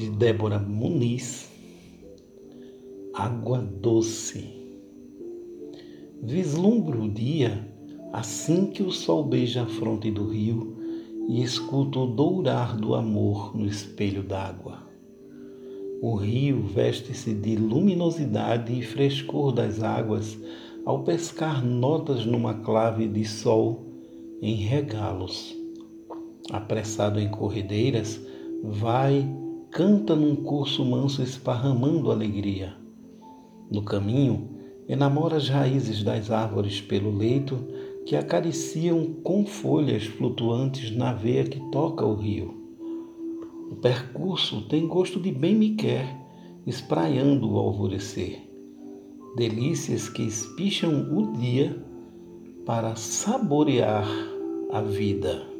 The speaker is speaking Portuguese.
de Débora Muniz, Água Doce. Vislumbro o dia assim que o sol beija a fronte do rio e escuto o dourar do amor no espelho d'água. O rio veste-se de luminosidade e frescor das águas ao pescar notas numa clave de sol em regalos. Apressado em corredeiras, vai, canta num curso manso esparramando alegria. No caminho, enamora as raízes das árvores pelo leito que acariciam com folhas flutuantes na veia que toca o rio. O percurso tem gosto de bem me quer, espraiando o alvorecer. Delícias que espicham o dia para saborear a vida.